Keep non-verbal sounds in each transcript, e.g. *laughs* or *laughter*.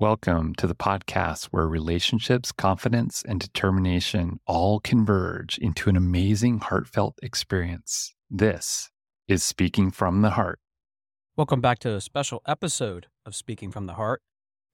Welcome to the podcast where relationships, confidence, and determination all converge into an amazing, heartfelt experience. This is Speaking from the Heart. Welcome back to a special episode of Speaking from the Heart.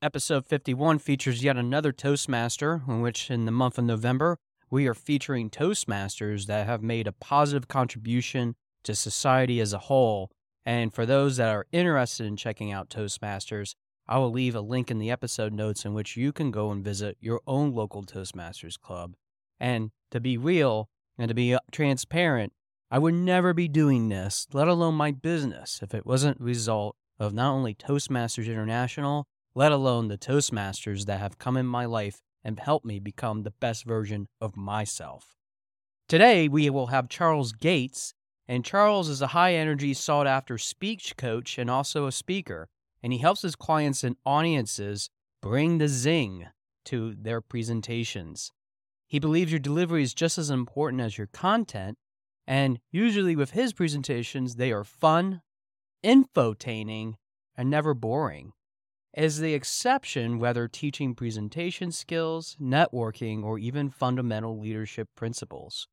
Episode 51 features yet another Toastmaster, in which, in the month of November, we are featuring Toastmasters that have made a positive contribution to society as a whole. And for those that are interested in checking out Toastmasters, I will leave a link in the episode notes in which you can go and visit your own local Toastmasters club. And to be real and to be uh, transparent, I would never be doing this, let alone my business, if it wasn't a result of not only Toastmasters International, let alone the Toastmasters that have come in my life and helped me become the best version of myself. Today, we will have Charles Gates, and Charles is a high energy, sought after speech coach and also a speaker and he helps his clients and audiences bring the zing to their presentations. He believes your delivery is just as important as your content, and usually with his presentations, they are fun, infotaining, and never boring. As the exception, whether teaching presentation skills, networking, or even fundamental leadership principles.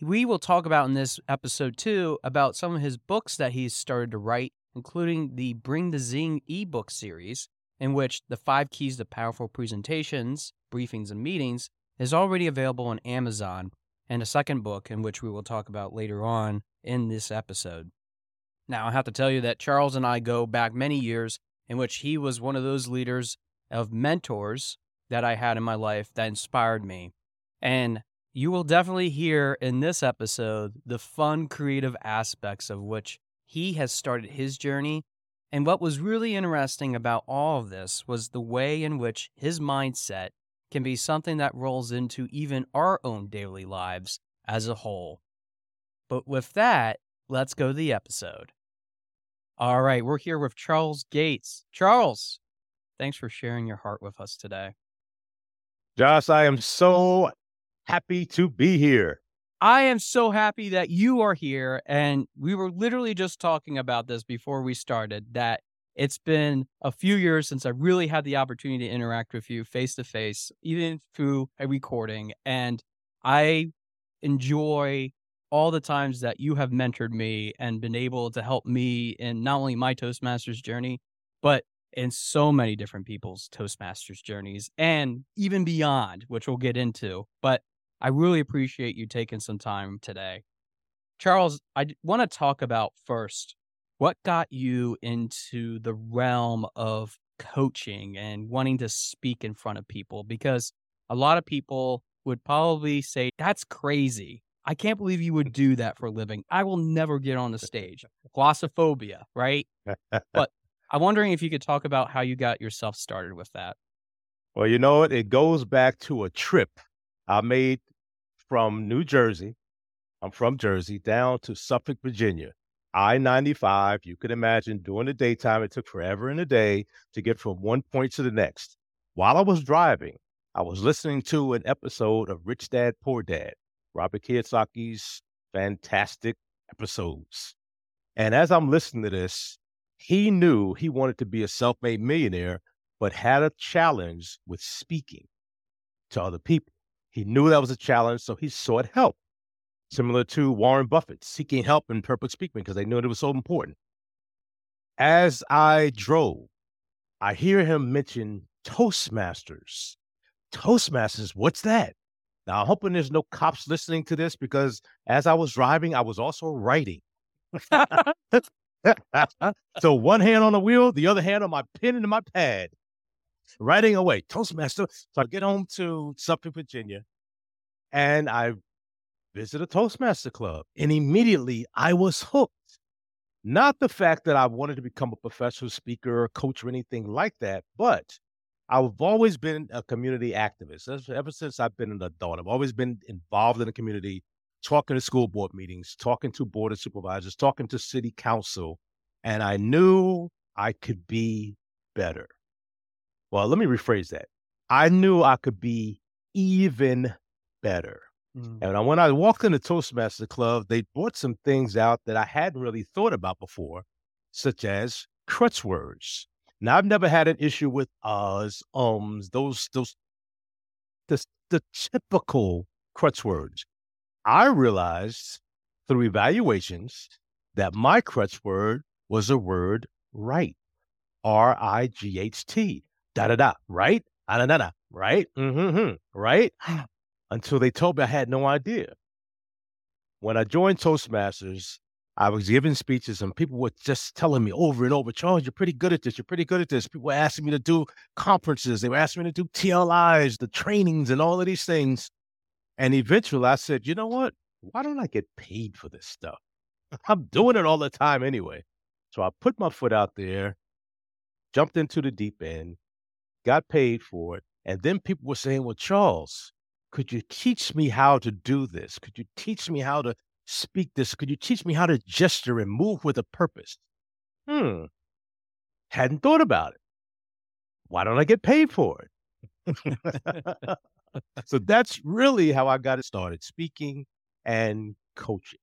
We will talk about in this episode too about some of his books that he's started to write including the Bring the Zing ebook series, in which the five keys to powerful presentations, briefings, and meetings is already available on Amazon, and a second book in which we will talk about later on in this episode. Now, I have to tell you that Charles and I go back many years in which he was one of those leaders of mentors that I had in my life that inspired me. And you will definitely hear in this episode the fun, creative aspects of which he has started his journey. And what was really interesting about all of this was the way in which his mindset can be something that rolls into even our own daily lives as a whole. But with that, let's go to the episode. All right, we're here with Charles Gates. Charles, thanks for sharing your heart with us today. Josh, I am so happy to be here. I am so happy that you are here. And we were literally just talking about this before we started that it's been a few years since I really had the opportunity to interact with you face to face, even through a recording. And I enjoy all the times that you have mentored me and been able to help me in not only my Toastmasters journey, but in so many different people's Toastmasters journeys and even beyond, which we'll get into. But I really appreciate you taking some time today. Charles, I want to talk about first what got you into the realm of coaching and wanting to speak in front of people because a lot of people would probably say, That's crazy. I can't believe you would do that for a living. I will never get on the stage. Glossophobia, right? but *laughs* I'm wondering if you could talk about how you got yourself started with that. Well, you know what? It goes back to a trip I made from New Jersey, I'm from Jersey, down to Suffolk, Virginia. I 95, you can imagine during the daytime, it took forever in a day to get from one point to the next. While I was driving, I was listening to an episode of Rich Dad Poor Dad, Robert Kiyosaki's fantastic episodes. And as I'm listening to this, he knew he wanted to be a self made millionaire, but had a challenge with speaking to other people. He knew that was a challenge, so he sought help. Similar to Warren Buffett seeking help in public speaking because they knew it was so important. As I drove, I hear him mention Toastmasters. Toastmasters, what's that? Now, I'm hoping there's no cops listening to this because as I was driving, I was also writing. *laughs* *laughs* so one hand on the wheel, the other hand on my pen and my pad writing away, Toastmaster. So I get home to Suffolk, Virginia, and I visit a Toastmaster club. And immediately I was hooked. Not the fact that I wanted to become a professional speaker or coach or anything like that, but I've always been a community activist. Ever since I've been an adult, I've always been involved in the community, talking to school board meetings, talking to board of supervisors, talking to city council. And I knew I could be better. Well, let me rephrase that. I knew I could be even better. Mm. And when I walked in the Toastmaster Club, they brought some things out that I hadn't really thought about before, such as crutch words. Now I've never had an issue with uhs, ums, those those the the typical crutch words. I realized through evaluations that my crutch word was a word right. R I G H T. Da da da. Right? Da da da da. Right? Mm-hmm. Right? Until they told me I had no idea. When I joined Toastmasters, I was giving speeches and people were just telling me over and over, Charles, you're pretty good at this. You're pretty good at this. People were asking me to do conferences. They were asking me to do TLIs, the trainings, and all of these things. And eventually I said, you know what? Why don't I get paid for this stuff? I'm doing it all the time anyway. So I put my foot out there, jumped into the deep end, got paid for it. And then people were saying, well, Charles, could you teach me how to do this? Could you teach me how to speak this? Could you teach me how to gesture and move with a purpose? Hmm. Hadn't thought about it. Why don't I get paid for it? *laughs* so that's really how I got it started speaking and coaching.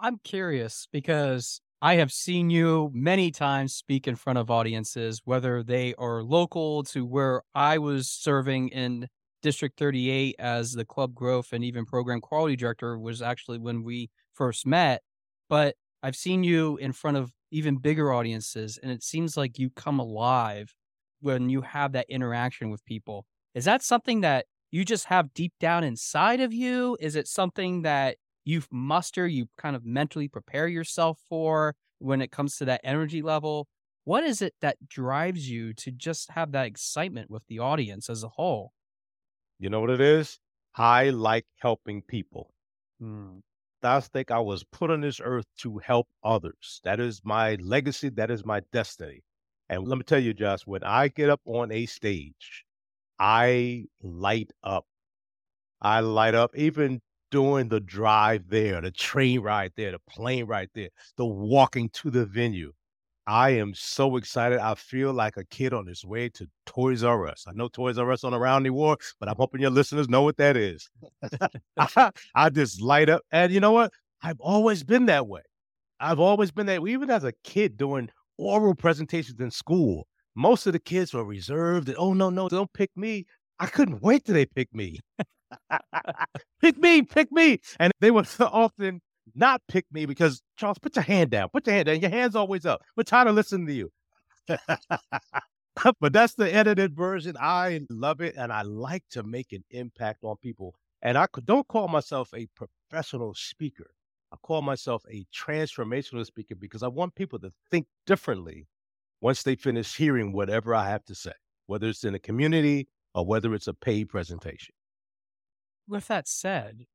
I'm curious because I have seen you many times speak in front of audiences, whether they are local to where I was serving in District 38 as the club growth and even program quality director was actually when we first met. But I've seen you in front of even bigger audiences, and it seems like you come alive when you have that interaction with people. Is that something that you just have deep down inside of you? Is it something that you muster, you kind of mentally prepare yourself for when it comes to that energy level? What is it that drives you to just have that excitement with the audience as a whole? You know what it is? I like helping people. Mm. I think I was put on this earth to help others. That is my legacy. That is my destiny. And let me tell you, Josh, when I get up on a stage, I light up. I light up even doing the drive there, the train ride there, the plane ride there, the walking to the venue. I am so excited. I feel like a kid on his way to Toys R Us. I know Toys R Us on around the war, but I'm hoping your listeners know what that is. I, *laughs* *laughs* I just light up. And you know what? I've always been that way. I've always been that way. Even as a kid doing oral presentations in school, most of the kids were reserved and, oh, no, no, don't pick me. I couldn't wait till they pick me. *laughs* pick me, pick me. And they were *laughs* often not pick me because Charles, put your hand down. Put your hand down. Your hand's always up. We're trying to listen to you. *laughs* but that's the edited version. I love it, and I like to make an impact on people. And I don't call myself a professional speaker. I call myself a transformational speaker because I want people to think differently once they finish hearing whatever I have to say, whether it's in a community or whether it's a paid presentation. With that said,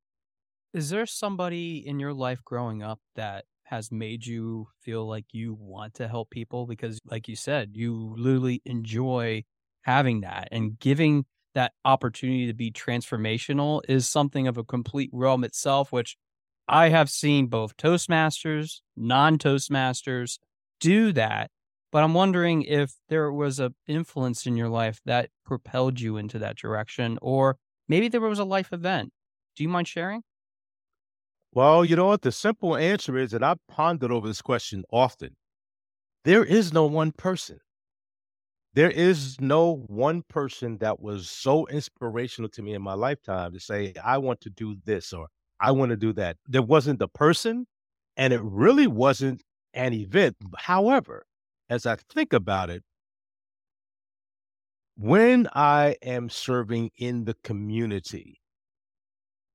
is there somebody in your life growing up that has made you feel like you want to help people? Because, like you said, you literally enjoy having that and giving that opportunity to be transformational is something of a complete realm itself, which I have seen both Toastmasters, non Toastmasters do that. But I'm wondering if there was an influence in your life that propelled you into that direction, or maybe there was a life event. Do you mind sharing? Well, you know what? The simple answer is, that I've pondered over this question often there is no one person. There is no one person that was so inspirational to me in my lifetime to say, I want to do this or I want to do that. There wasn't the person, and it really wasn't an event. However, as I think about it, when I am serving in the community,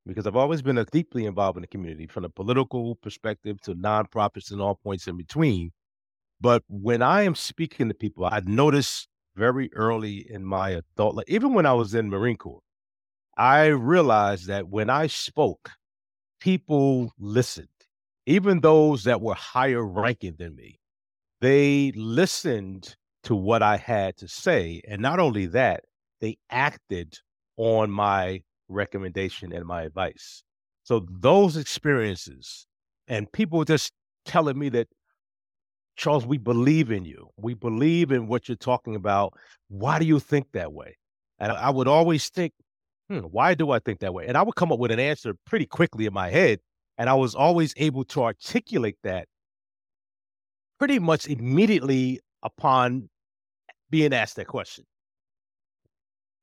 because I've always been deeply involved in the community from a political perspective to nonprofits and all points in between. But when I am speaking to people, I noticed very early in my adult life, even when I was in Marine Corps, I realized that when I spoke, people listened, even those that were higher ranking than me. They listened to what I had to say. And not only that, they acted on my recommendation and my advice. So those experiences and people just telling me that, Charles, we believe in you. We believe in what you're talking about. Why do you think that way? And I would always think, hmm, why do I think that way? And I would come up with an answer pretty quickly in my head. And I was always able to articulate that pretty much immediately upon being asked that question?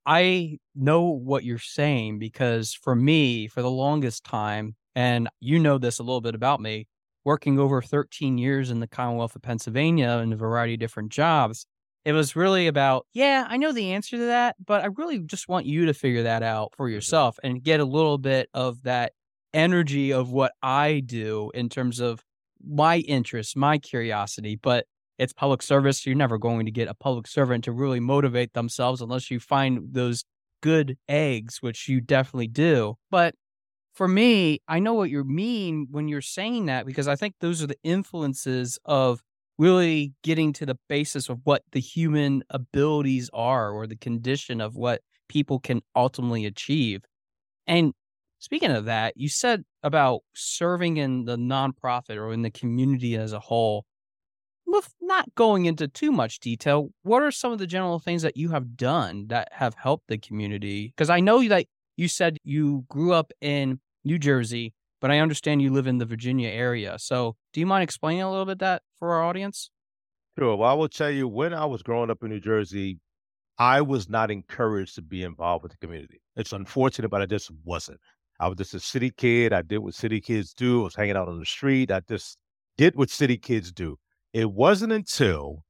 I know what you're saying because for me, for the longest time, and you know this a little bit about me, working over 13 years in the Commonwealth of Pennsylvania in a variety of different jobs, it was really about, yeah, I know the answer to that, but I really just want you to figure that out for mm-hmm. yourself and get a little bit of that energy of what I do in terms of my interest, my curiosity. But it's public service. You're never going to get a public servant to really motivate themselves unless you find those good eggs, which you definitely do. But for me, I know what you mean when you're saying that because I think those are the influences of really getting to the basis of what the human abilities are or the condition of what people can ultimately achieve. And speaking of that, you said about serving in the nonprofit or in the community as a whole. With not going into too much detail, what are some of the general things that you have done that have helped the community? Because I know that you said you grew up in New Jersey but I understand you live in the Virginia area. So do you mind explaining a little bit that for our audience? Sure. Well, I will tell you, when I was growing up in New Jersey, I was not encouraged to be involved with the community. It's unfortunate, but I just wasn't. I was just a city kid. I did what city kids do. I was hanging out on the street. I just did what city kids do. It wasn't until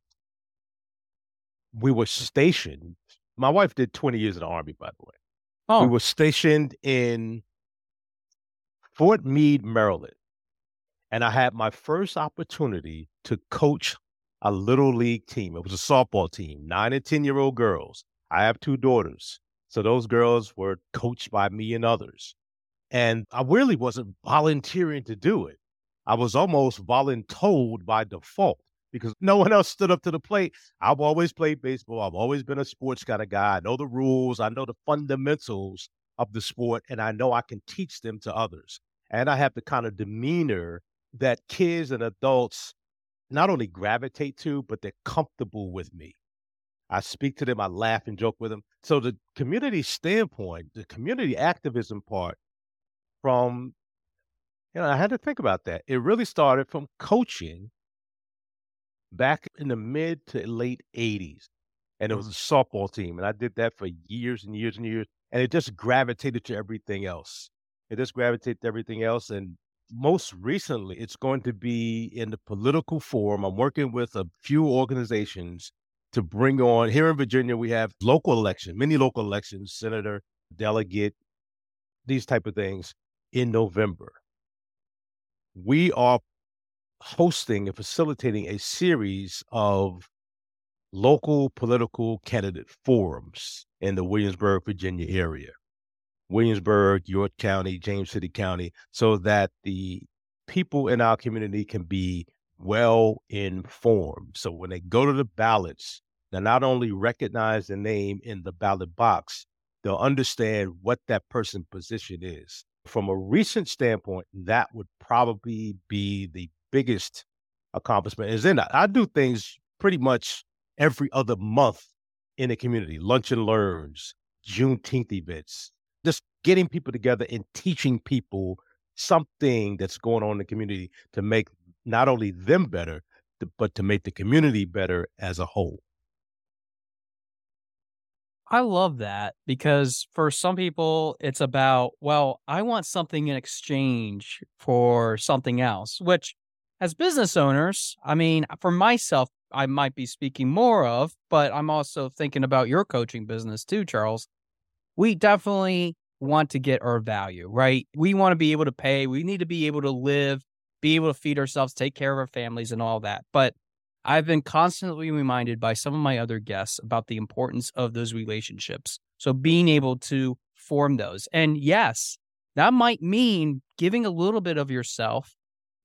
we were stationed. My wife did 20 years in the Army, by the way. Oh. We were stationed in Fort Meade, Maryland. And I had my first opportunity to coach a little league team. It was a softball team, nine and 10 year old girls. I have two daughters. So those girls were coached by me and others. And I really wasn't volunteering to do it. I was almost voluntold by default because no one else stood up to the plate. I've always played baseball. I've always been a sports kind of guy. I know the rules. I know the fundamentals of the sport, and I know I can teach them to others and I have the kind of demeanor that kids and adults not only gravitate to, but they're comfortable with me. I speak to them, I laugh and joke with them. So the community standpoint, the community activism part from you know, I had to think about that. It really started from coaching back in the mid to late 80s. And it was mm-hmm. a softball team. And I did that for years and years and years. And it just gravitated to everything else. It just gravitated to everything else. And most recently, it's going to be in the political forum. I'm working with a few organizations to bring on here in Virginia. We have local election, many local elections, senator, delegate, these type of things in November. We are hosting and facilitating a series of local political candidate forums in the Williamsburg, Virginia area. Williamsburg, York County, James City County, so that the people in our community can be well informed. So when they go to the ballots, they not only recognize the name in the ballot box, they'll understand what that person's position is. From a recent standpoint, that would probably be the biggest accomplishment. Is in I do things pretty much every other month in the community, lunch and learns, Juneteenth events, just getting people together and teaching people something that's going on in the community to make not only them better, but to make the community better as a whole. I love that because for some people, it's about, well, I want something in exchange for something else, which as business owners, I mean, for myself, I might be speaking more of, but I'm also thinking about your coaching business too, Charles we definitely want to get our value, right? We want to be able to pay. We need to be able to live, be able to feed ourselves, take care of our families, and all that. But I've been constantly reminded by some of my other guests about the importance of those relationships. So being able to form those. And yes, that might mean giving a little bit of yourself.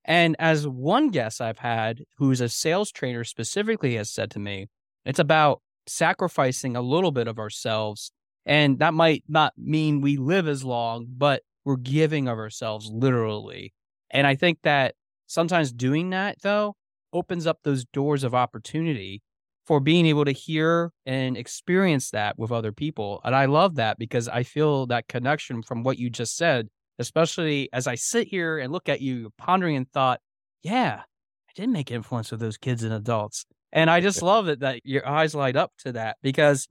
And as one guest I've had who's a sales trainer specifically has said to me, it's about sacrificing a little bit of ourselves and that might not mean we live as long, but we're giving of ourselves literally. And I think that sometimes doing that, though, opens up those doors of opportunity for being able to hear and experience that with other people. And I love that because I feel that connection from what you just said, especially as I sit here and look at you pondering and thought, yeah, I did make influence with those kids and adults. And I just *laughs* love it that your eyes light up to that because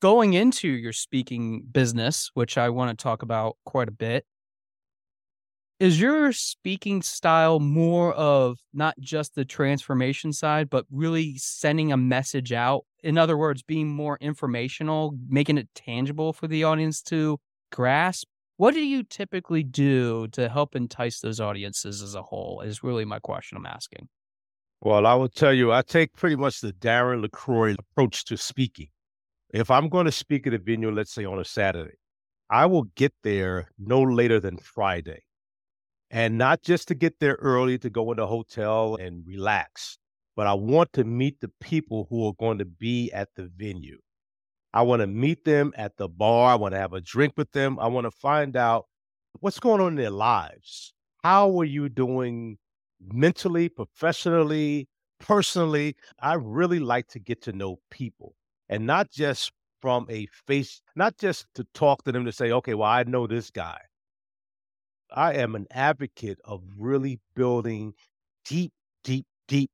going into your speaking business, which I want to talk about quite a bit, is your speaking style more of not just the transformation side, but really sending a message out? In other words, being more informational, making it tangible for the audience to grasp? What do you typically do to help entice those audiences as a whole? Is really my question I'm asking. Well, I will tell you, I take pretty much the Darren LaCroix approach to speaking. If I'm going to speak at a venue, let's say on a Saturday, I will get there no later than Friday. And not just to get there early to go in the hotel and relax, but I want to meet the people who are going to be at the venue. I want to meet them at the bar. I want to have a drink with them. I want to find out what's going on in their lives. How are you doing mentally, professionally, personally, I really like to get to know people and not just from a face, not just to talk to them to say, okay, well, I know this guy. I am an advocate of really building deep, deep, deep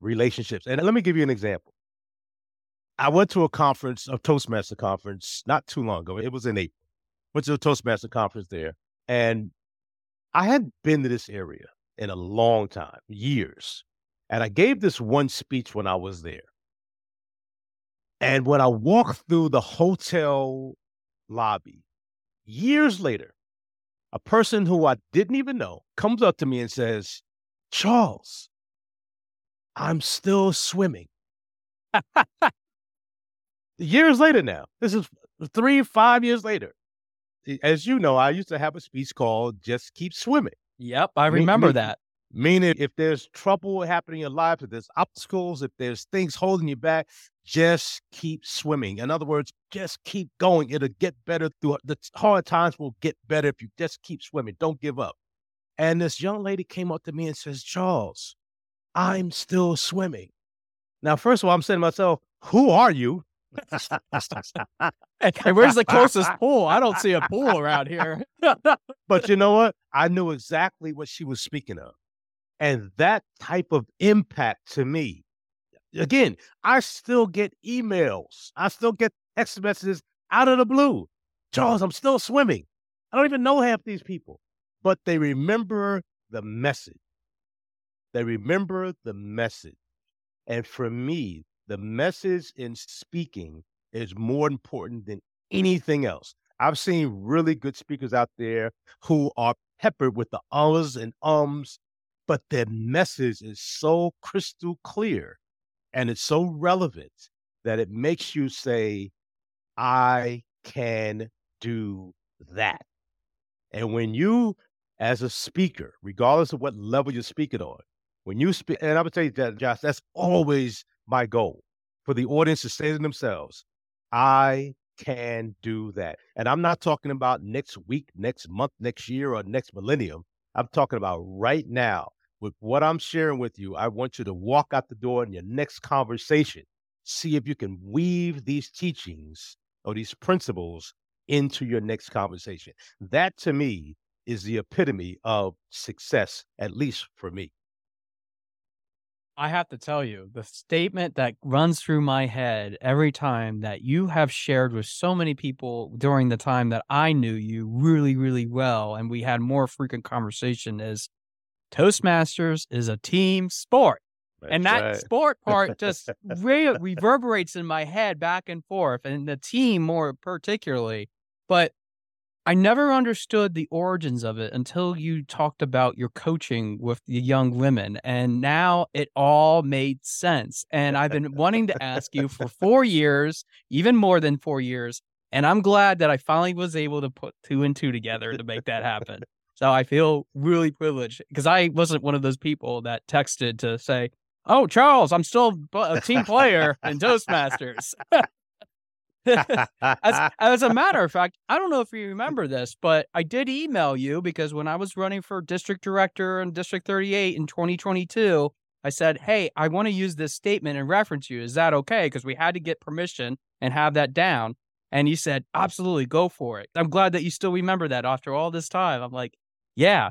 relationships. And let me give you an example. I went to a conference, a Toastmaster conference, not too long ago. It was in April. Went to a Toastmaster conference there. And I hadn't been to this area in a long time, years. And I gave this one speech when I was there. And when I walked through the hotel lobby, years later, a person who I didn't even know comes up to me and says, Charles, I'm still swimming. years later now, this is three, five years later. As you know, I used to have a speech called Just Keep Swimming. Yep, I remember that. Meaning, if there's trouble happening in your life, if there's obstacles, if there's things holding you back, just keep swimming. In other words, just keep going. It'll get better through the hard times will get better if you just keep swimming. Don't give up. And this young lady came up to me and says, Charles, I'm still swimming. Now, first of all, I'm saying to myself, who are you? *laughs* hey, where's the closest pool? I don't see a pool around here. *laughs* but you know what? I knew exactly what she was speaking of. And that type of impact to me, again, I still get emails, I still get text messages out of the blue. Charles, I'm still swimming. I don't even know half these people, but they remember the message. They remember the message. And for me, the message in speaking is more important than anything else. I've seen really good speakers out there who are peppered with the ums and ums, but their message is so crystal clear and it's so relevant that it makes you say, I can do that. And when you, as a speaker, regardless of what level you're speaking on, when you speak, and I would tell you that, Josh, that's always my goal for the audience to say to themselves, I can do that. And I'm not talking about next week, next month, next year, or next millennium. I'm talking about right now. With what I'm sharing with you, I want you to walk out the door in your next conversation. See if you can weave these teachings or these principles into your next conversation. That to me is the epitome of success, at least for me. I have to tell you, the statement that runs through my head every time that you have shared with so many people during the time that I knew you really, really well, and we had more frequent conversation is Toastmasters is a team sport. That's and that right. sport *laughs* part just re- reverberates in my head back and forth, and the team more particularly. But I never understood the origins of it until you talked about your coaching with the young women. And now it all made sense. And I've been wanting to ask you for four years, even more than four years. And I'm glad that I finally was able to put two and two together to make that happen. So I feel really privileged because I wasn't one of those people that texted to say, Oh, Charles, I'm still a team player in Toastmasters. *laughs* as, as, a matter of fact, I don't know if you remember this, but I did email you because when I was running for district director in District 38 in 2022, I said, Hey, I want to use this statement and reference you. Is that okay? Because we had to get permission and have that down. And you said, Absolutely, go for it. I'm glad that you still remember that after all this time. I'm like, Yeah,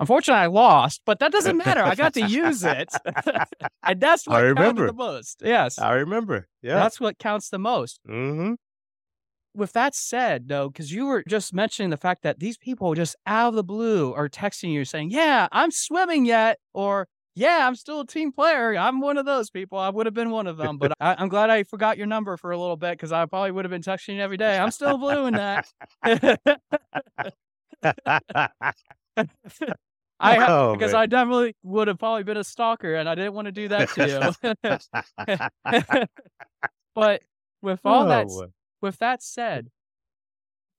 Unfortunately, I lost, but that doesn't matter. I got to use it. *laughs* *laughs* and that's what I remember. the most. Yes. I remember. Yeah. That's what counts the most. mm-hmm. With that said, though, because you were just mentioning the fact that these people just out of the blue are texting you saying, Yeah, I'm swimming yet, or yeah, I'm still a team player. I'm one of those people. I would have been one of them, but I, am glad I forgot your number for a little bit because I probably would have been texting you every day. I'm still blue in that. *laughs* *laughs* I Oh, because man. I definitely would have probably been a stalker, and I didn't want to do that to you. *laughs* *laughs* but with all that Oh, with that said,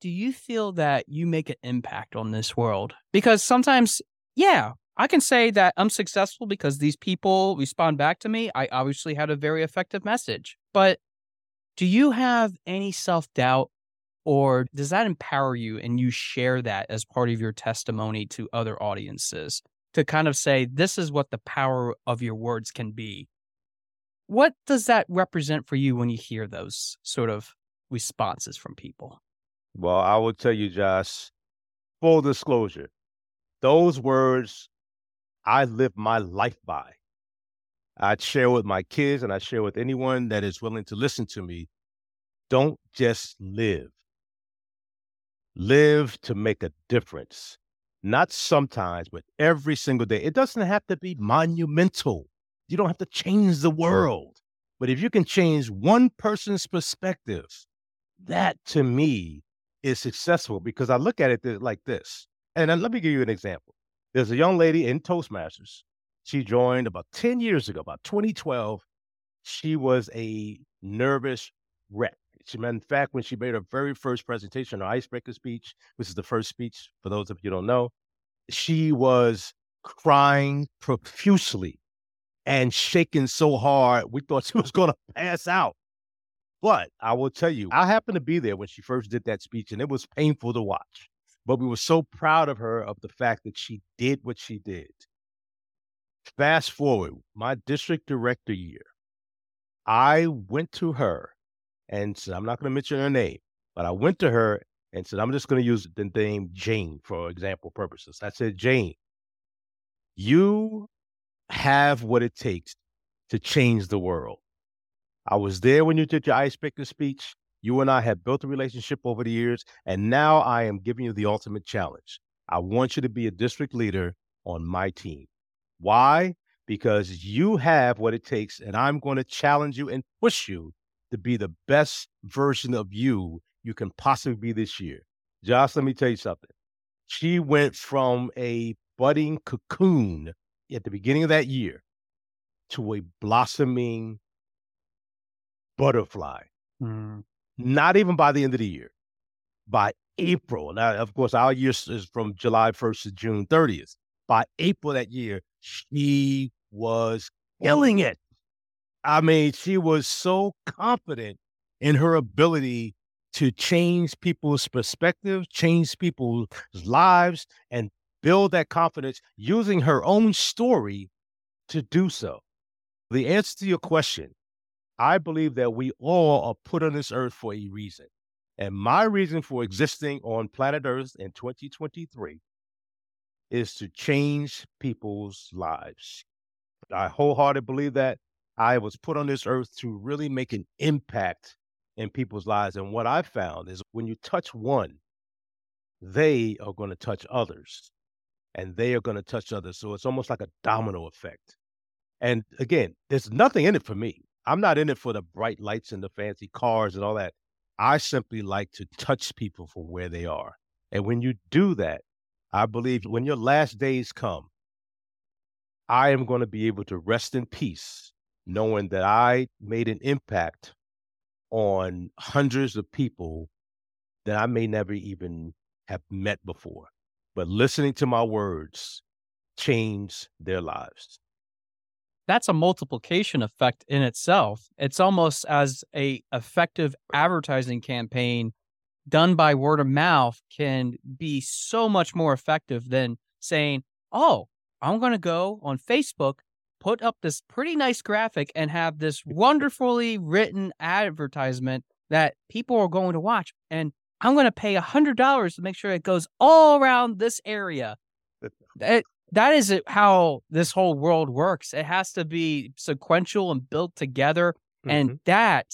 do you feel that you make an impact on this world? Because sometimes, yeah, I can say that I'm successful because these people respond back to me. I obviously had a very effective message. But do you have any self doubt or does that empower you and you share that as part of your testimony to other audiences to kind of say, this is what the power of your words can be? What does that represent for you when you hear those sort of responses from people? Well, I will tell you, Josh, full disclosure, those words I live my life by. I share with my kids and I share with anyone that is willing to listen to me. Don't just live. Live to make a difference. Not sometimes, but every single day. It doesn't have to be monumental. You don't have to change the world. But if you can change one person's perspective, that to me is successful because I look at it like this. And then let me give you an example. There's a young lady in Toastmasters. She joined about 10 years ago, about 2012. She was a nervous wreck. She, in fact, when she made her very first presentation, her icebreaker speech, which is the first speech for those of you who don't know, she was crying profusely and shaking so hard, we thought *laughs* she was going to pass out. But I will tell you, I happened to be there when she first did that speech, and it was painful to watch. But we were so proud of her of the fact that she did what she did. Fast forward, my district director year, I went to her and said, I'm not going to mention her name, but I went to her and said, I'm just going to use the name Jane for example purposes. I said, Jane, you have what it takes to change the world. I was there when you did your icebreaker speech. You and I have built a relationship over the years, and now I am giving you the ultimate challenge. I want you to be a district leader on my team. Why? Because you have what it takes, and I'm going to challenge you and push you to be the best version of you you can possibly be this year. Josh, let me tell you something. She went from a budding cocoon at the beginning of that year to a blossoming butterfly. Mm. Not even by the end of the year, by April. Now, of course, our year is from July 1st to June 30th. By April that year, she was killing it. I mean, she was so confident in her ability to change people's perspective, change people's lives, and build that confidence using her own story to do so. The answer to your question, I believe that we all are put on this earth for a reason. And my reason for existing on planet Earth in 2023 is to change people's lives. I wholeheartedly believe that. I was put on this earth to really make an impact in people's lives. And what I found is when you touch one, they are going to touch others and they are going to touch others. So it's almost like a domino effect. And again, there's nothing in it for me. I'm not in it for the bright lights and the fancy cars and all that. I simply like to touch people for where they are. And when you do that, I believe when your last days come, I am going to be able to rest in peace, knowing that I made an impact on hundreds of people that I may never even have met before. But listening to my words changed their lives. That's a multiplication effect in itself. It's almost as a effective advertising campaign done by word of mouth can be so much more effective than saying, "Oh, I'm going to go on Facebook, put up this pretty nice graphic and have this wonderfully written advertisement that people are going to watch and I'm going to pay $100 to make sure it goes all around this area." It, that is how this whole world works. It has to be sequential and built together. Mm-hmm. And that,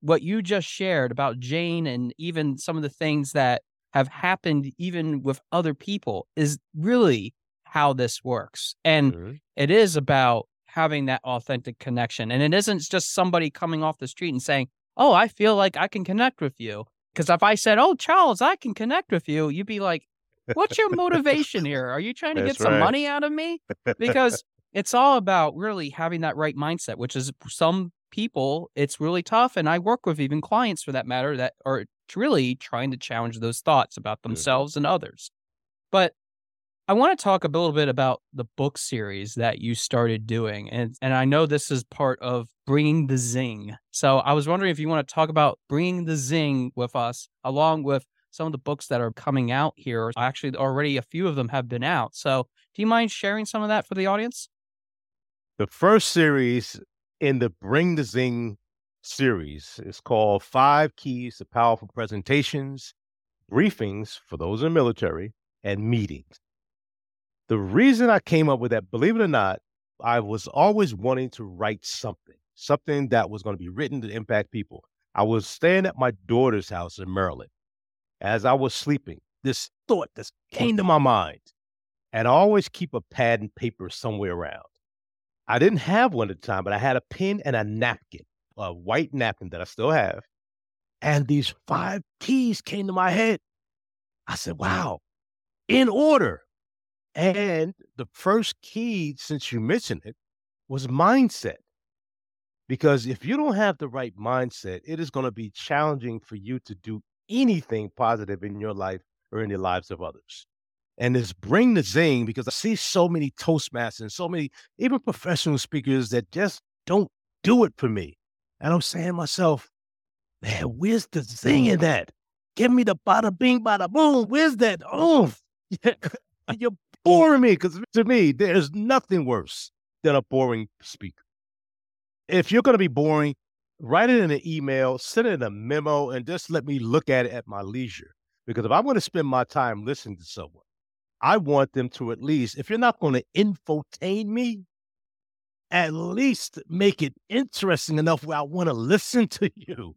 what you just shared about Jane and even some of the things that have happened even with other people is really how this works. And mm-hmm. it is about having that authentic connection. And it isn't just somebody coming off the street and saying, Oh, I feel like I can connect with you. Because if I said, Oh, Charles, I can connect with you, you'd be like, What's your motivation *laughs* here? Are you trying to That's get some right. money out of me? Because *laughs* it's all about really having that right mindset, which is some people, it's really tough. And I work with even clients for that matter that are really trying to challenge those thoughts about mm-hmm. themselves and others. But I want to talk a little bit about the book series that you started doing. And, and I know this is part of bringing the zing. So I was wondering if you want to talk about bringing the zing with us, along with some of the books that are coming out here. Actually, already a few of them have been out. So do you mind sharing some of that for the audience? The first series in the Bring the Zing series is called Five Keys to Powerful Presentations, Briefings for those in military, and Meetings. The reason I came up with that, believe it or not, I was always wanting to write something, something that was going to be written to impact people. I was staying at my daughter's house in Maryland. As I was sleeping, this thought just came to my mind. And I always keep a pad and paper somewhere around. I didn't have one at the time, but I had a pen and a napkin, a white napkin that I still have. And these five keys came to my head. I said, wow, in order. And the first key, since you mentioned it, was mindset. Because if you don't have the right mindset, it is going to be challenging for you to do anything positive in your life or in the lives of others. And it's bring the zing because I see so many Toastmasters and so many, even professional speakers that just don't do it for me. And I'm saying to myself, man, where's the zing in that? Give me the bada bing, bada boom. Where's that? Oh, *laughs* you're *laughs* boring me because to me, there's nothing worse than a boring speaker. If you're going to be boring, write it in an email, send it in a memo, and just let me look at it at my leisure. Because if I'm going to spend my time listening to someone, I want them to at least, if you're not going to infotain me, at least make it interesting enough where I want to listen to you.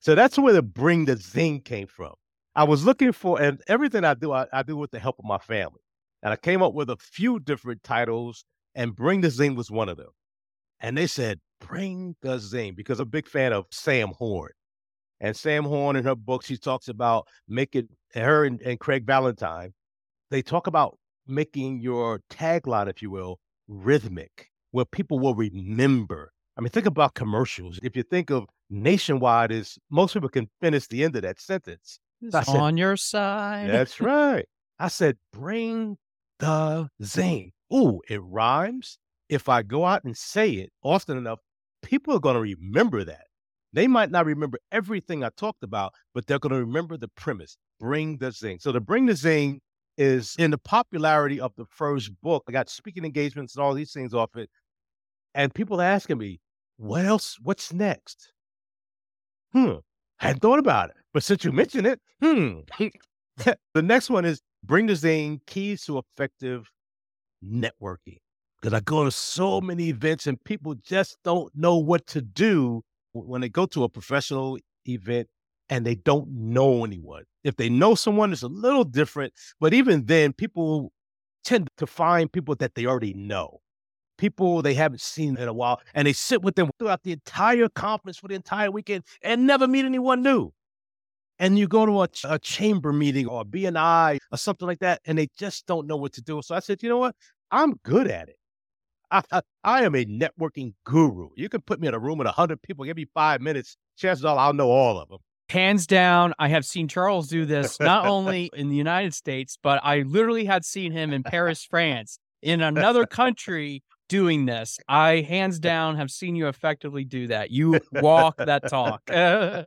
So that's where the bring the zing came from. I was looking for, and everything I do, I, I do with the help of my family. And I came up with a few different titles, and Bring the Zing was one of them. And they said, Bring the Zing, because I'm a big fan of Sam Horn. And Sam Horn in her book, she talks about making her and, and Craig Valentine, they talk about making your tagline, if you will, rhythmic, where people will remember. I mean, think about commercials. If you think of nationwide, is most people can finish the end of that sentence. Said, on your side. That's right. I said, bring the zing. Ooh, it rhymes. If I go out and say it often enough, people are going to remember that. They might not remember everything I talked about, but they're going to remember the premise bring the zing. So, the bring the zing is in the popularity of the first book. I got speaking engagements and all these things off it. And people are asking me, what else? What's next? Hmm, I hadn't thought about it. But since you mentioned it, hmm. *laughs* the next one is Bring the Zing Keys to Effective Networking. Because I go to so many events and people just don't know what to do when they go to a professional event and they don't know anyone. If they know someone, it's a little different. But even then, people tend to find people that they already know, people they haven't seen in a while, and they sit with them throughout the entire conference for the entire weekend and never meet anyone new and you go to a, a chamber meeting or BNI or something like that, and they just don't know what to do. So I said, you know what? I'm good at it. I, I, I am a networking guru. You can put me in a room with 100 people, give me five minutes. Chances are I'll know all of them. Hands down, I have seen Charles do this not only *laughs* in the United States, but I literally had seen him in Paris, France, in another country doing this. I hands down have seen you effectively do that. You walk that talk. *laughs*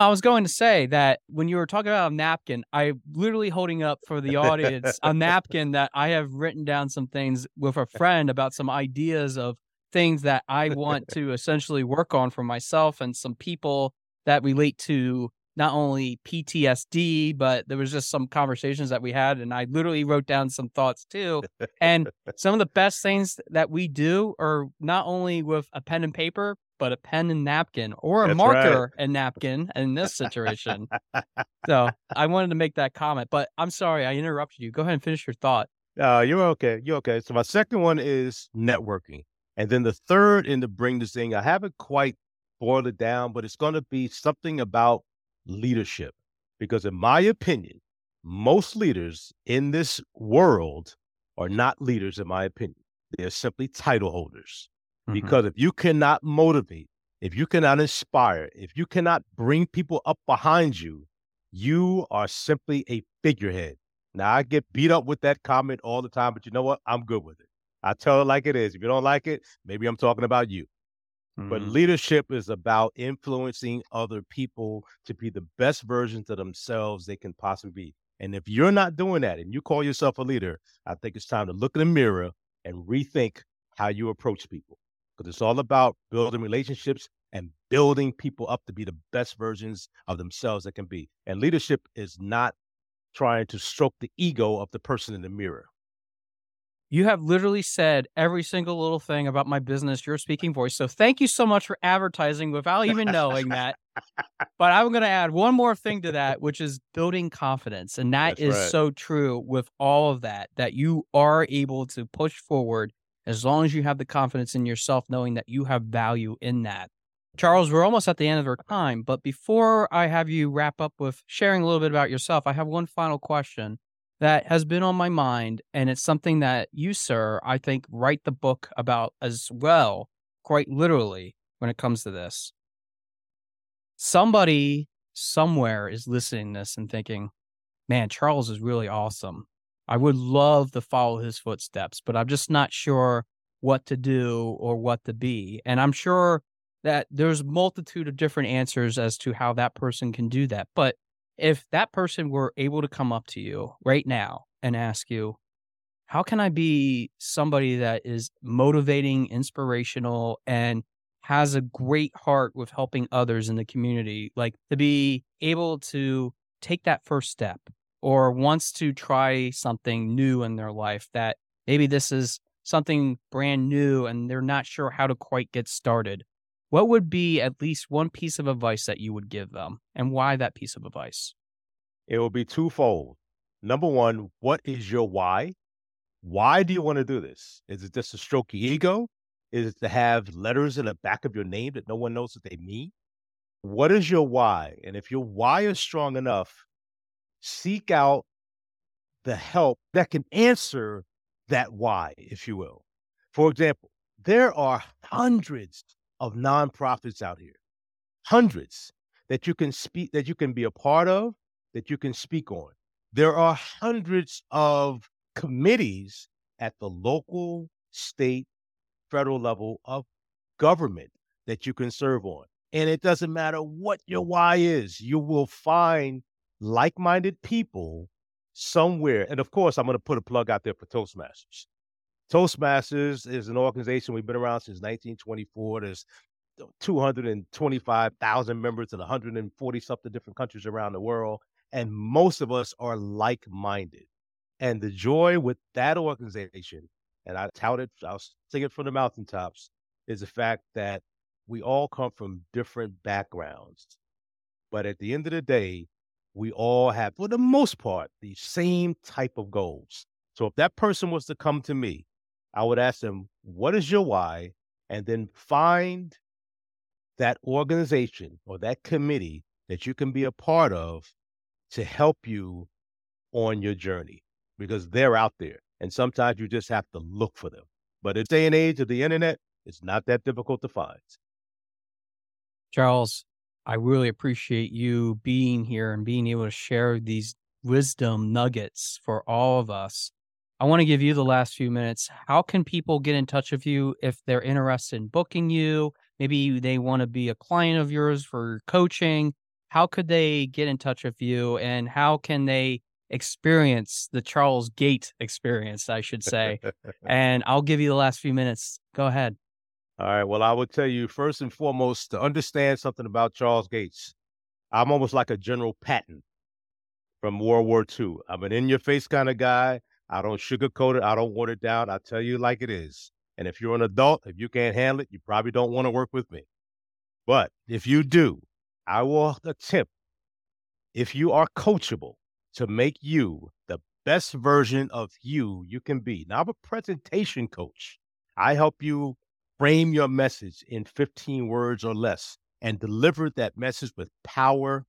I was going to say that when you were talking about a napkin, I literally holding up for the audience a napkin that I have written down some things with a friend about some ideas of things that I want *laughs* to essentially work on for myself and some people that relate to not only PTSD, but there was just some conversations that we had, and I literally wrote down some thoughts too. And *laughs* some of the best things that we do are not only with a pen and paper, but a pen and napkin or a That's marker right. and napkin in this situation. *laughs* so I wanted to make that comment, but I'm sorry I interrupted you. Go ahead and finish your thought. Uh, you're okay. You're okay. So my second one is networking. And then the third in the bring this thing, I haven't quite boiled it down, but it's going to be something about leadership. Because in my opinion, most leaders in this world are not leaders, in my opinion. They're simply title holders. Mhm. Because if you cannot motivate, if you cannot inspire, if you cannot bring people up behind you, you are simply a figurehead. Now, I get beat up with that comment all the time, but you know what? I'm good with it. I tell it like it is. If you don't like it, maybe I'm talking about you. But Mhm. leadership is about influencing other people to be the best versions of themselves they can possibly be. And if you're not doing that and you call yourself a leader, I think it's time to look in the mirror and rethink how you approach people. Because it's all about building relationships and building people up to be the best versions of themselves that can be. And leadership is not trying to stroke the ego of the person in the mirror. You have literally said every single little thing about my business, your speaking voice. So thank you so much for advertising without even knowing that. But I'm going to add one more thing to that, which is building confidence. And that That's is right. so true with all of that, that you are able to push forward as long as you have the confidence in yourself, knowing that you have value in that. Charles, we're almost at the end of our time. But before I have you wrap up with sharing a little bit about yourself, I have one final question that has been on my mind. And it's something that you, sir, I think, write the book about as well, quite literally, when it comes to this. Somebody somewhere is listening to this and thinking, man, Charles is really awesome. I would love to follow his footsteps, but I'm just not sure what to do or what to be. And I'm sure that there's multitude of different answers as to how that person can do that. But if that person were able to come up to you right now and ask you, how can I be somebody that is motivating, inspirational, and has a great heart with helping others in the community, like to be able to take that first step or wants to try something new in their life that maybe this is something brand new and they're not sure how to quite get started. What would be at least one piece of advice that you would give them and why that piece of advice? It will be twofold. Number one, what is your why? Why do you want to do this? Is it just to stroke your ego? Is it to have letters in the back of your name that no one knows what they mean? What is your why? And if your why is strong enough, seek out the help that can answer that why, if you will. For example, there are hundreds of nonprofits out here, hundreds that you can speak, that you can be a part of, that you can speak on. There are hundreds of committees at the local, state, federal level of government that you can serve on. And it doesn't matter what your why is, you will find like minded people somewhere. And of course, I'm going to put a plug out there for Toastmasters. Toastmasters is an organization we've been around since 1924. There's 225,000 members in 140 something different countries around the world. And most of us are like minded. And the joy with that organization, and I tout it, I'll sing it from the mountaintops, is the fact that we all come from different backgrounds. But at the end of the day, we all have, for the most part, the same type of goals. So if that person was to come to me, I would ask them, What is your why? And then find that organization or that committee that you can be a part of to help you on your journey because they're out there. And sometimes you just have to look for them. But in this day and age of the internet, it's not that difficult to find. Charles, I really appreciate you being here and being able to share these wisdom nuggets for all of us. I want to give you the last few minutes. How can people get in touch with you if they're interested in booking you? Maybe they want to be a client of yours for coaching. How could they get in touch with you and how can they experience the Charles Gates experience, I should say? *laughs* and I'll give you the last few minutes. Go ahead. All right. Well, I would tell you first and foremost to understand something about Charles Gates. I'm almost like a General Patton from World War II. I'm an in your face kind of guy. I don't sugarcoat it. I don't water it down. I tell you like it is. And if you're an adult, if you can't handle it, you probably don't want to work with me. But if you do, I will attempt, if you are coachable, to make you the best version of you you can be. Now, I'm a presentation coach. I help you frame your message in 15 words or less and deliver that message with power,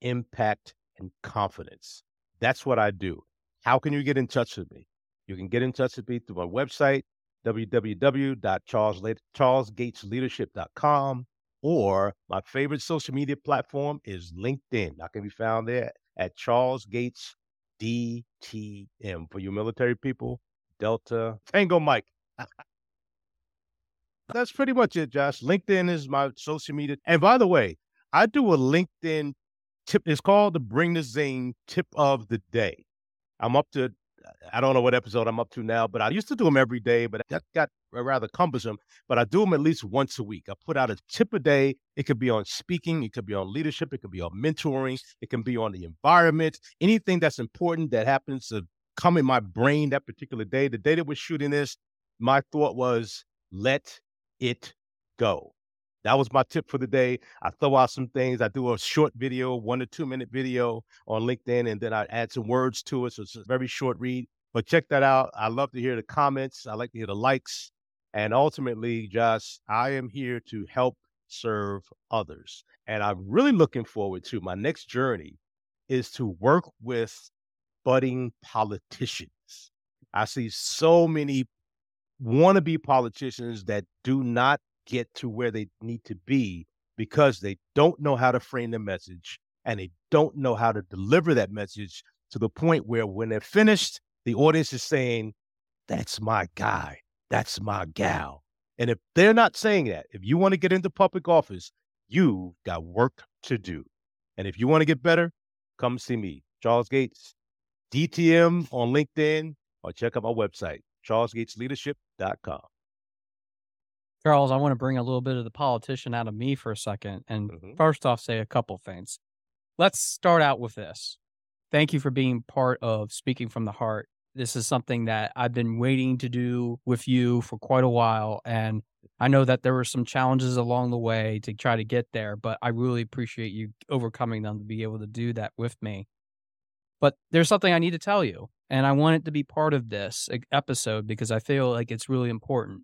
impact, and confidence. That's what I do. How can you get in touch with me? You can get in touch with me through my website, www.charlesgatesleadership.com, or my favorite social media platform is LinkedIn. I can be found there at Charles Gates DTM for you military people. Delta Tango Mike. *laughs* That's pretty much it, Josh. LinkedIn is my social media. And by the way, I do a LinkedIn tip. It's called the Bring the Zing Tip of the Day. I'm up to I don't know what episode I'm up to now, but I used to do them every day, but that got rather cumbersome. But I do them at least once a week. I put out a tip a day. It could be on speaking, it could be on leadership, it could be on mentoring, it can be on the environment, anything that's important that happens to come in my brain that particular day. The day that we're shooting this, my thought was let it go. That was my tip for the day. I throw out some things. I do a short video, one to two minute video on LinkedIn, and then I add some words to it. So it's a very short read. But check that out. I love to hear the comments. I like to hear the likes. And ultimately, Josh, I am here to help serve others. And I'm really looking forward to my next journey is to work with budding politicians. I see so many wannabe politicians that do not get to where they need to be because they don't know how to frame the message and they don't know how to deliver that message to the point where when they're finished, the audience is saying, That's my guy. That's my gal. And if they're not saying that, if you want to get into public office, you've got work to do. And if you want to get better, come see me, Charles Gates, DTM on LinkedIn, or check out my website, charlesgatesleadership.com. Charles, I want to bring a little bit of the politician out of me for a second. And mm-hmm. first off, say a couple things. Let's start out with this. Thank you for being part of Speaking from the Heart. This is something that I've been waiting to do with you for quite a while. And I know that there were some challenges along the way to try to get there, but I really appreciate you overcoming them to be able to do that with me. But there's something I need to tell you, and I want it to be part of this episode because I feel like it's really important.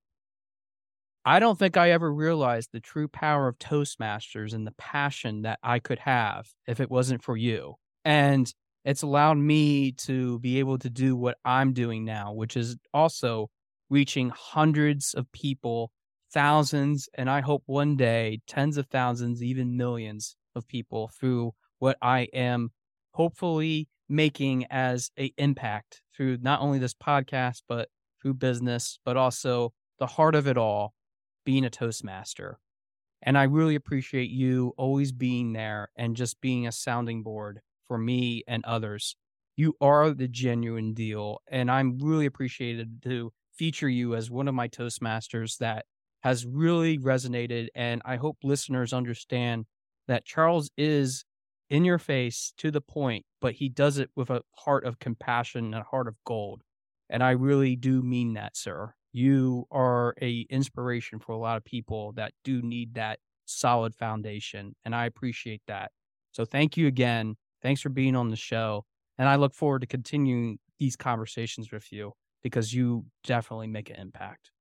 I don't think I ever realized the true power of Toastmasters and the passion that I could have if it wasn't for you. And it's allowed me to be able to do what I'm doing now, which is also reaching hundreds of people, thousands, and I hope one day tens of thousands, even millions of people through what I am hopefully making as a impact through not only this podcast, but through business, but also the heart of it all being a Toastmaster. And I really appreciate you always being there and just being a sounding board for me and others. You are the genuine deal. And I'm really appreciated to feature you as one of my Toastmasters that has really resonated. And I hope listeners understand that Charles is in your face to the point, but he does it with a heart of compassion and a heart of gold. And I really do mean that, sir. You are a inspiration for a lot of people that do need that solid foundation and i appreciate that. So thank you again. Thanks for being on the show and i look forward to continuing these conversations with you because you definitely make an impact.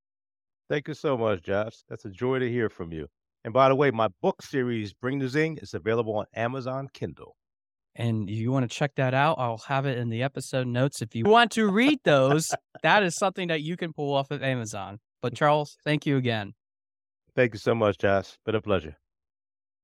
Thank you so much josh that's a joy to hear from you and by the way my book series bring the zing is available on amazon kindle and if you want to check that out, I'll have it in the episode notes. If you want to read those, that is something that you can pull off of Amazon. But Charles, thank you again. Thank you so much, Josh. Been a pleasure.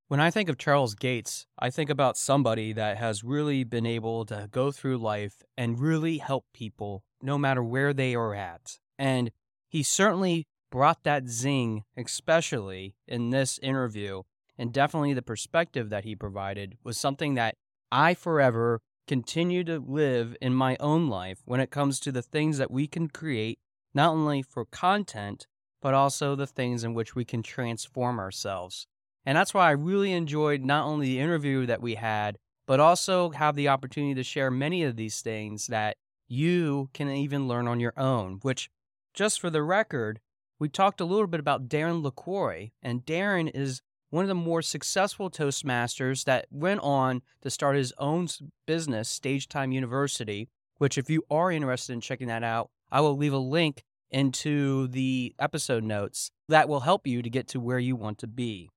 When I think of Charles Gates, I think about somebody that has really been able to go through life and really help people no matter where they are at. And he certainly brought that zing, especially in this interview. And definitely the perspective that he provided was something that I forever continue to live in my own life when it comes to the things that we can create, not only for content, but also the things in which we can transform ourselves. And that's why I really enjoyed not only the interview that we had, but also have the opportunity to share many of these things that you can even learn on your own, which, just for the record, we talked a little bit about Darren LaCroix, and Darren is one of the more successful Toastmasters that went on to start his own business, Stage Time University, which, if you are interested in checking that out, I will leave a link into the episode notes that will help you to get to where you want to be.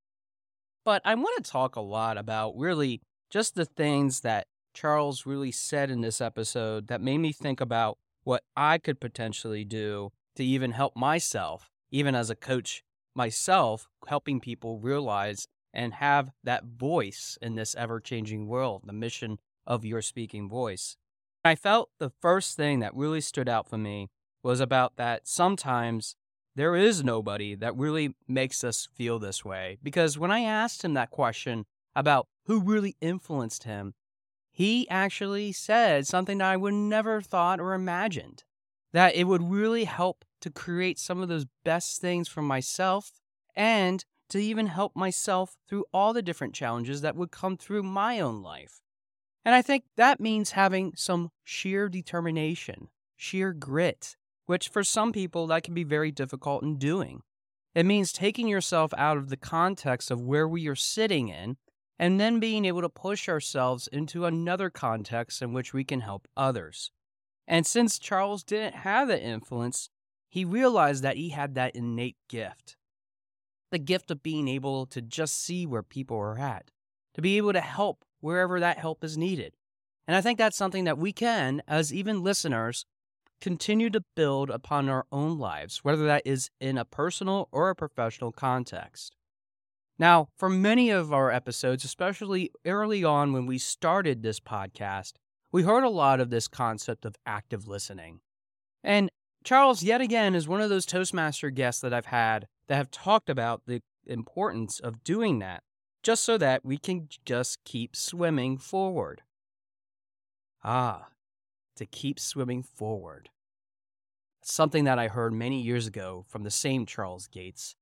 But I want to talk a lot about really just the things that Charles really said in this episode that made me think about what I could potentially do to even help myself, even as a coach myself, helping people realize and have that voice in this ever changing world, the mission of your speaking voice. I felt the first thing that really stood out for me was about that sometimes there is nobody that really makes us feel this way. Because when I asked him that question about who really influenced him, he actually said something that I would never thought or imagined that it would really help to create some of those best things for myself and to even help myself through all the different challenges that would come through my own life. And I think that means having some sheer determination, sheer grit, which for some people that can be very difficult in doing. It means taking yourself out of the context of where we are sitting in and then being able to push ourselves into another context in which we can help others. And since Charles didn't have that influence, he realized that he had that innate gift the gift of being able to just see where people are at, to be able to help wherever that help is needed. And I think that's something that we can, as even listeners, continue to build upon our own lives, whether that is in a personal or a professional context. Now, for many of our episodes, especially early on when we started this podcast, we heard a lot of this concept of active listening. And Charles, yet again, is one of those Toastmaster guests that I've had that have talked about the importance of doing that, just so that we can just keep swimming forward. Ah, to keep swimming forward. Something that I heard many years ago from the same Charles Gates,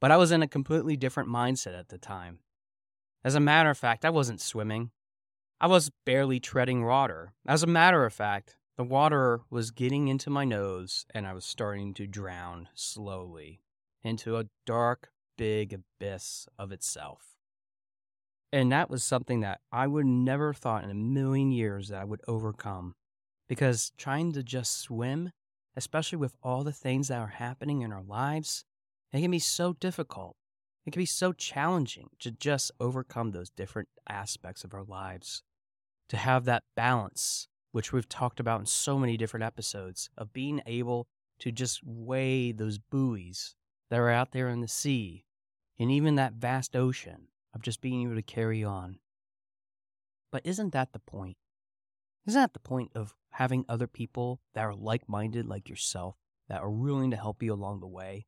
but I was in a completely different mindset at the time. As a matter of fact, I wasn't swimming. I was barely treading water. As a matter of fact, the water was getting into my nose and I was starting to drown slowly into a dark, big abyss of itself. And that was something that I would never thought in a million years that I would overcome because trying to just swim, especially with all the things that are happening in our lives, it can be so difficult. It can be so challenging to just overcome those different aspects of our lives. To have that balance, which we've talked about in so many different episodes, of being able to just weigh those buoys that are out there in the sea and even that vast ocean of just being able to carry on. But isn't that the point? Isn't that the point of having other people that are like minded like yourself that are willing to help you along the way?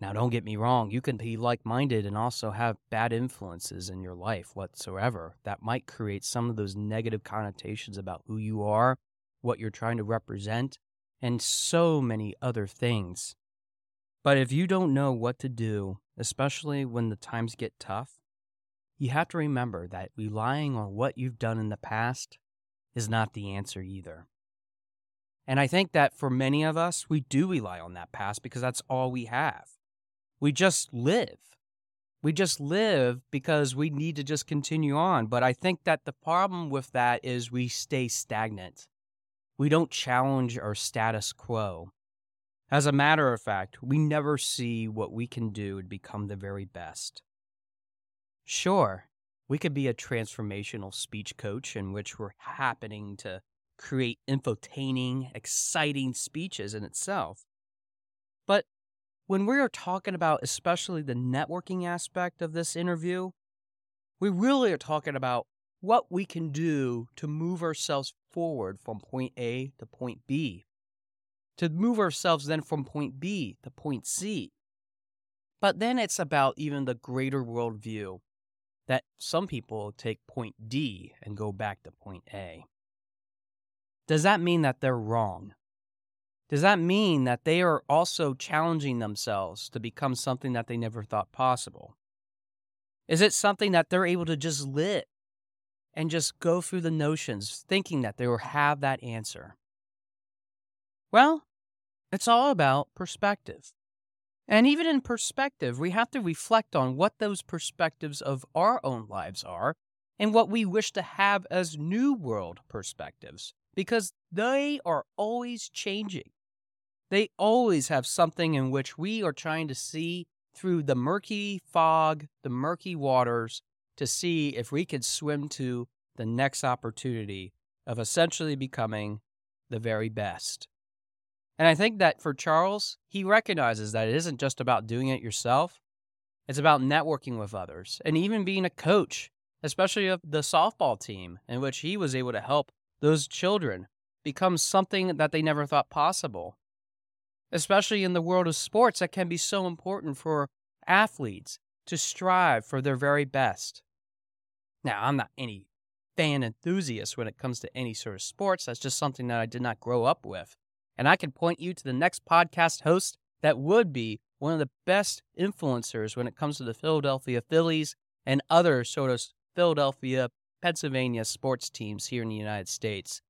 Now, don't get me wrong, you can be like minded and also have bad influences in your life whatsoever that might create some of those negative connotations about who you are, what you're trying to represent, and so many other things. But if you don't know what to do, especially when the times get tough, you have to remember that relying on what you've done in the past is not the answer either. And I think that for many of us, we do rely on that past because that's all we have. We just live. We just live because we need to just continue on. But I think that the problem with that is we stay stagnant. We don't challenge our status quo. As a matter of fact, we never see what we can do to become the very best. Sure, we could be a transformational speech coach in which we're happening to create infotaining, exciting speeches in itself. When we are talking about especially the networking aspect of this interview, we really are talking about what we can do to move ourselves forward from point A to point B, to move ourselves then from point B to point C. But then it's about even the greater worldview that some people take point D and go back to point A. Does that mean that they're wrong? Does that mean that they are also challenging themselves to become something that they never thought possible? Is it something that they're able to just live and just go through the notions thinking that they will have that answer? Well, it's all about perspective. And even in perspective, we have to reflect on what those perspectives of our own lives are and what we wish to have as new world perspectives, because they are always changing. They always have something in which we are trying to see through the murky fog, the murky waters, to see if we could swim to the next opportunity of essentially becoming the very best. And I think that for Charles, he recognizes that it isn't just about doing it yourself, it's about networking with others and even being a coach, especially of the softball team, in which he was able to help those children become something that they never thought possible. Especially in the world of sports, that can be so important for athletes to strive for their very best. Now, I'm not any fan enthusiast when it comes to any sort of sports. That's just something that I did not grow up with. And I can point you to the next podcast host that would be one of the best influencers when it comes to the Philadelphia Phillies and other sort of Philadelphia, Pennsylvania sports teams here in the United States.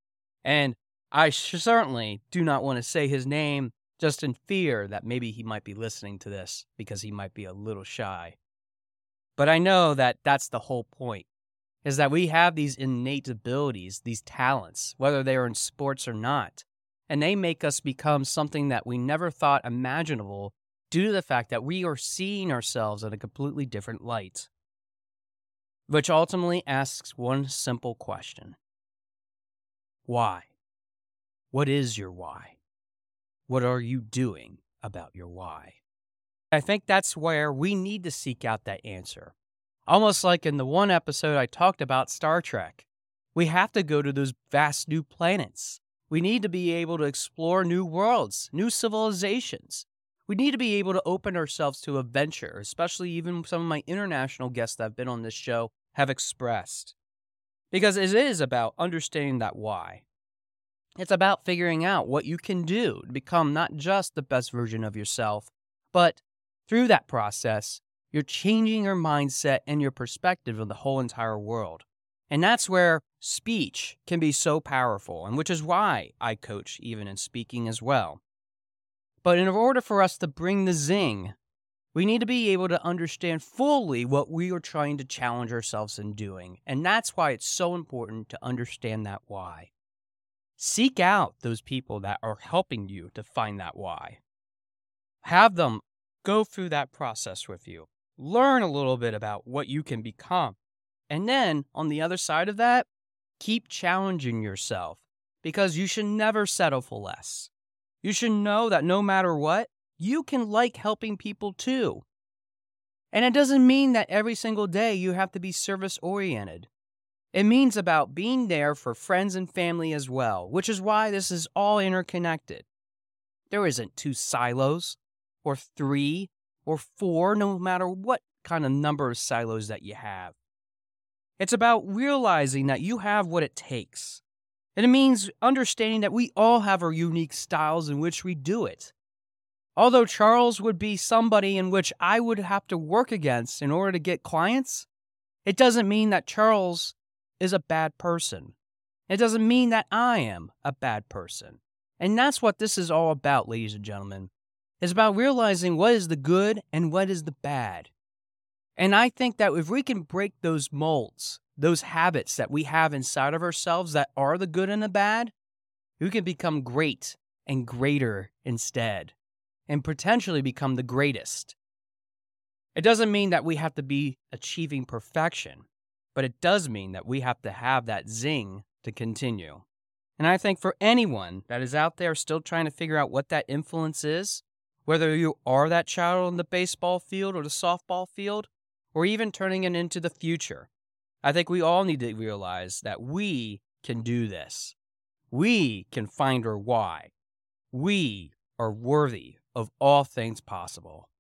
And I certainly do not want to say his name just in fear that maybe he might be listening to this because he might be a little shy. But I know that that's the whole point is that we have these innate abilities, these talents, whether they are in sports or not and they make us become something that we never thought imaginable due to the fact that we are seeing ourselves in a completely different light. Which ultimately asks one simple question Why? What is your why? What are you doing about your why? I think that's where we need to seek out that answer. Almost like in the one episode I talked about Star Trek, we have to go to those vast new planets we need to be able to explore new worlds, new civilizations. We need to be able to open ourselves to adventure, especially even some of my international guests that have been on this show have expressed. Because it is about understanding that why. It's about figuring out what you can do to become not just the best version of yourself, but through that process, you're changing your mindset and your perspective of the whole entire world. And that's where speech can be so powerful, and which is why I coach even in speaking as well. But in order for us to bring the zing, we need to be able to understand fully what we are trying to challenge ourselves in doing. And that's why it's so important to understand that why. Seek out those people that are helping you to find that why. Have them go through that process with you. Learn a little bit about what you can become and then on the other side of that, keep challenging yourself because you should never settle for less. You should know that no matter what, you can like helping people too. And it doesn't mean that every single day you have to be service oriented. It means about being there for friends and family as well, which is why this is all interconnected. There isn't two silos, or three, or four, no matter what kind of number of silos that you have. It's about realizing that you have what it takes. And it means understanding that we all have our unique styles in which we do it. Although Charles would be somebody in which I would have to work against in order to get clients, it doesn't mean that Charles is a bad person. It doesn't mean that I am a bad person. And that's what this is all about, ladies and gentlemen. It's about realizing what is the good and what is the bad. And I think that if we can break those molds, those habits that we have inside of ourselves that are the good and the bad, we can become great and greater instead and potentially become the greatest. It doesn't mean that we have to be achieving perfection, but it does mean that we have to have that zing to continue. And I think for anyone that is out there still trying to figure out what that influence is, whether you are that child on the baseball field or the softball field, or even turning it into the future. I think we all need to realize that we can do this. We can find our why. We are worthy of all things possible.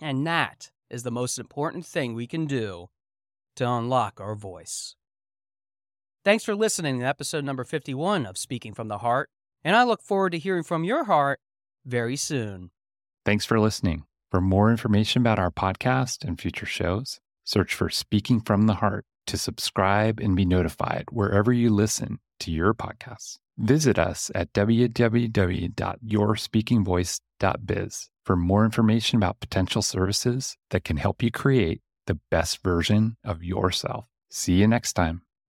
And that is the most important thing we can do to unlock our voice. Thanks for listening to episode number 51 of Speaking from the Heart, and I look forward to hearing from your heart very soon. Thanks for listening. For more information about our podcast and future shows, Search for Speaking from the Heart to subscribe and be notified wherever you listen to your podcasts. Visit us at www.yourspeakingvoice.biz for more information about potential services that can help you create the best version of yourself. See you next time.